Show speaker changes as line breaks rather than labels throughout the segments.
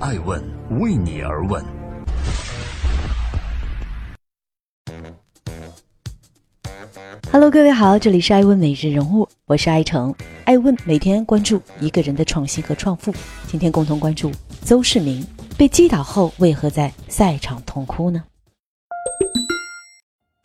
爱问为你而问。
Hello，各位好，这里是爱问每日人物，我是爱成。爱问每天关注一个人的创新和创富，今天共同关注邹市明被击倒后为何在赛场痛哭呢？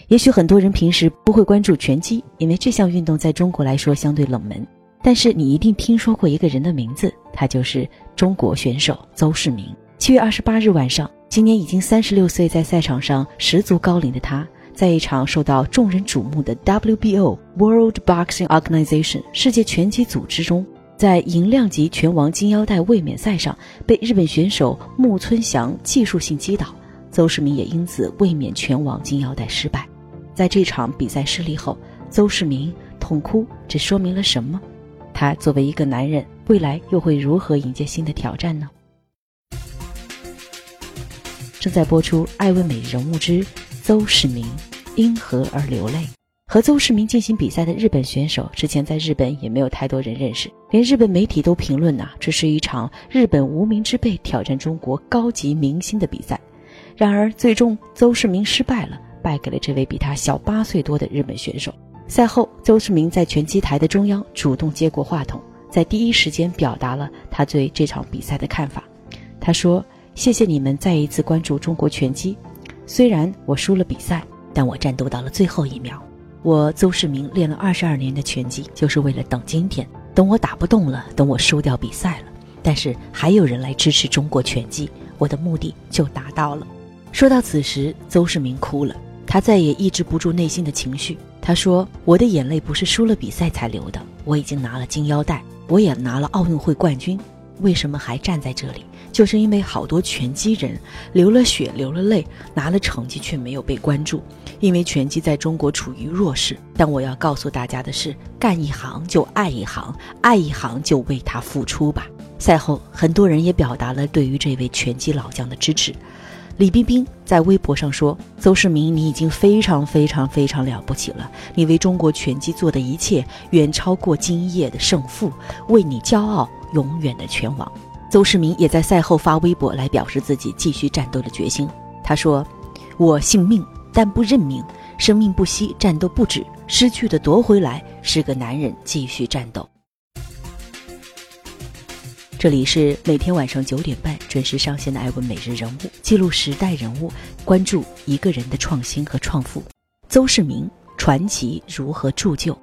也许很多人平时不会关注拳击，因为这项运动在中国来说相对冷门。但是你一定听说过一个人的名字，他就是中国选手邹市明。七月二十八日晚上，今年已经三十六岁，在赛场上十足高龄的他。在一场受到众人瞩目的 WBO World Boxing Organization 世界拳击组织中，在银量级拳王金腰带卫冕赛上被日本选手木村翔技术性击倒，邹市明也因此卫冕拳王金腰带失败。在这场比赛失利后，邹市明痛哭，这说明了什么？他作为一个男人，未来又会如何迎接新的挑战呢？正在播出《爱问美人物之》。邹市明因何而流泪？和邹市明进行比赛的日本选手，之前在日本也没有太多人认识，连日本媒体都评论呐，这是一场日本无名之辈挑战中国高级明星的比赛。然而，最终邹市明失败了，败给了这位比他小八岁多的日本选手。赛后，邹市明在拳击台的中央主动接过话筒，在第一时间表达了他对这场比赛的看法。他说：“谢谢你们再一次关注中国拳击。”虽然我输了比赛，但我战斗到了最后一秒。我邹市明练了二十二年的拳击，就是为了等今天，等我打不动了，等我输掉比赛了。但是还有人来支持中国拳击，我的目的就达到了。说到此时，邹市明哭了，他再也抑制不住内心的情绪。他说：“我的眼泪不是输了比赛才流的，我已经拿了金腰带，我也拿了奥运会冠军。”为什么还站在这里？就是因为好多拳击人流了血、流了泪，拿了成绩却没有被关注。因为拳击在中国处于弱势。但我要告诉大家的是，干一行就爱一行，爱一行就为他付出吧。赛后，很多人也表达了对于这位拳击老将的支持。李冰冰在微博上说：“邹市明，你已经非常非常非常了不起了，你为中国拳击做的一切远超过今夜的胜负，为你骄傲。”永远的拳王，邹市明也在赛后发微博来表示自己继续战斗的决心。他说：“我信命，但不认命，生命不息，战斗不止，失去的夺回来，是个男人继续战斗。”这里是每天晚上九点半准时上线的《艾文每日人物》，记录时代人物，关注一个人的创新和创富。邹市明传奇如何铸就？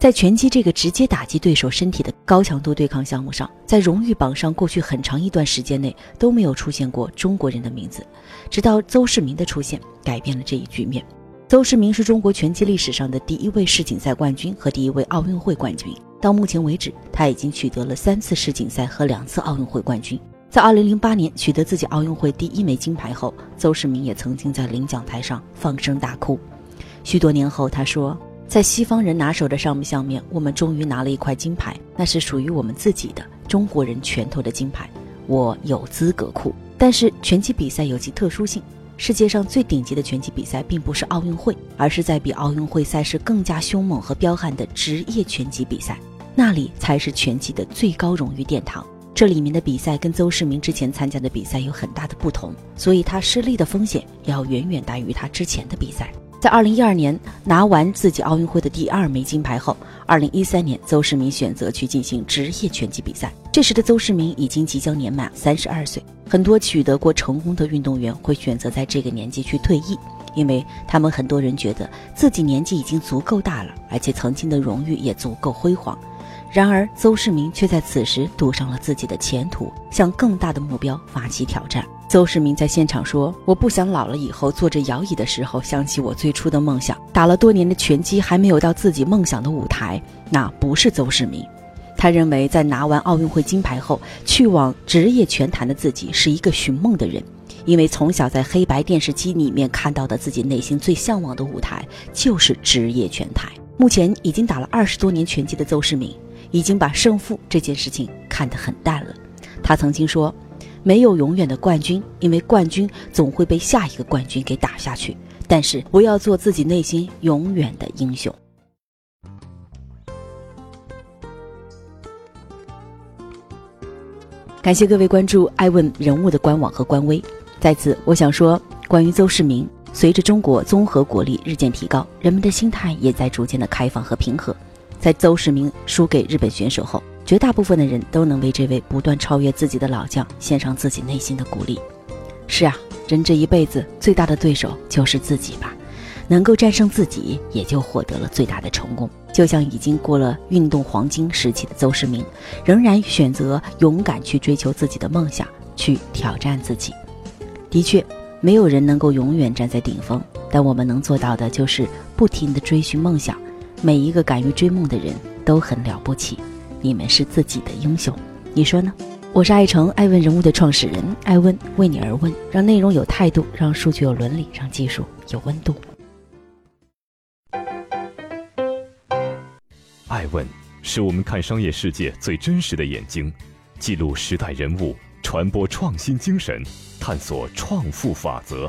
在拳击这个直接打击对手身体的高强度对抗项目上，在荣誉榜上，过去很长一段时间内都没有出现过中国人的名字，直到邹市明的出现，改变了这一局面。邹市明是中国拳击历史上的第一位世锦赛冠军和第一位奥运会冠军。到目前为止，他已经取得了三次世锦赛和两次奥运会冠军。在2008年取得自己奥运会第一枚金牌后，邹市明也曾经在领奖台上放声大哭。许多年后，他说。在西方人拿手的上项面，我们终于拿了一块金牌，那是属于我们自己的中国人拳头的金牌，我有资格哭。但是拳击比赛有其特殊性，世界上最顶级的拳击比赛并不是奥运会，而是在比奥运会赛事更加凶猛和彪悍的职业拳击比赛，那里才是拳击的最高荣誉殿堂。这里面的比赛跟邹市明之前参加的比赛有很大的不同，所以他失利的风险要远远大于他之前的比赛。在二零一二年拿完自己奥运会的第二枚金牌后，二零一三年邹市明选择去进行职业拳击比赛。这时的邹市明已经即将年满三十二岁。很多取得过成功的运动员会选择在这个年纪去退役，因为他们很多人觉得自己年纪已经足够大了，而且曾经的荣誉也足够辉煌。然而，邹市明却在此时赌上了自己的前途，向更大的目标发起挑战。邹市明在现场说：“我不想老了以后坐着摇椅的时候想起我最初的梦想。打了多年的拳击还没有到自己梦想的舞台，那不是邹市明。他认为在拿完奥运会金牌后去往职业拳坛的自己是一个寻梦的人，因为从小在黑白电视机里面看到的自己内心最向往的舞台就是职业拳台。目前已经打了二十多年拳击的邹市明，已经把胜负这件事情看得很淡了。他曾经说。”没有永远的冠军，因为冠军总会被下一个冠军给打下去。但是，我要做自己内心永远的英雄。感谢各位关注爱问人物的官网和官微。在此，我想说，关于邹市明，随着中国综合国力日渐提高，人们的心态也在逐渐的开放和平和。在邹市明输给日本选手后，绝大部分的人都能为这位不断超越自己的老将献上自己内心的鼓励。是啊，人这一辈子最大的对手就是自己吧。能够战胜自己，也就获得了最大的成功。就像已经过了运动黄金时期的邹市明，仍然选择勇敢去追求自己的梦想，去挑战自己。的确，没有人能够永远站在顶峰，但我们能做到的就是不停地追寻梦想。每一个敢于追梦的人都很了不起，你们是自己的英雄，你说呢？我是爱成爱问人物的创始人艾问，为你而问，让内容有态度，让数据有伦理，让技术有温度。
爱问是我们看商业世界最真实的眼睛，记录时代人物，传播创新精神，探索创富法则。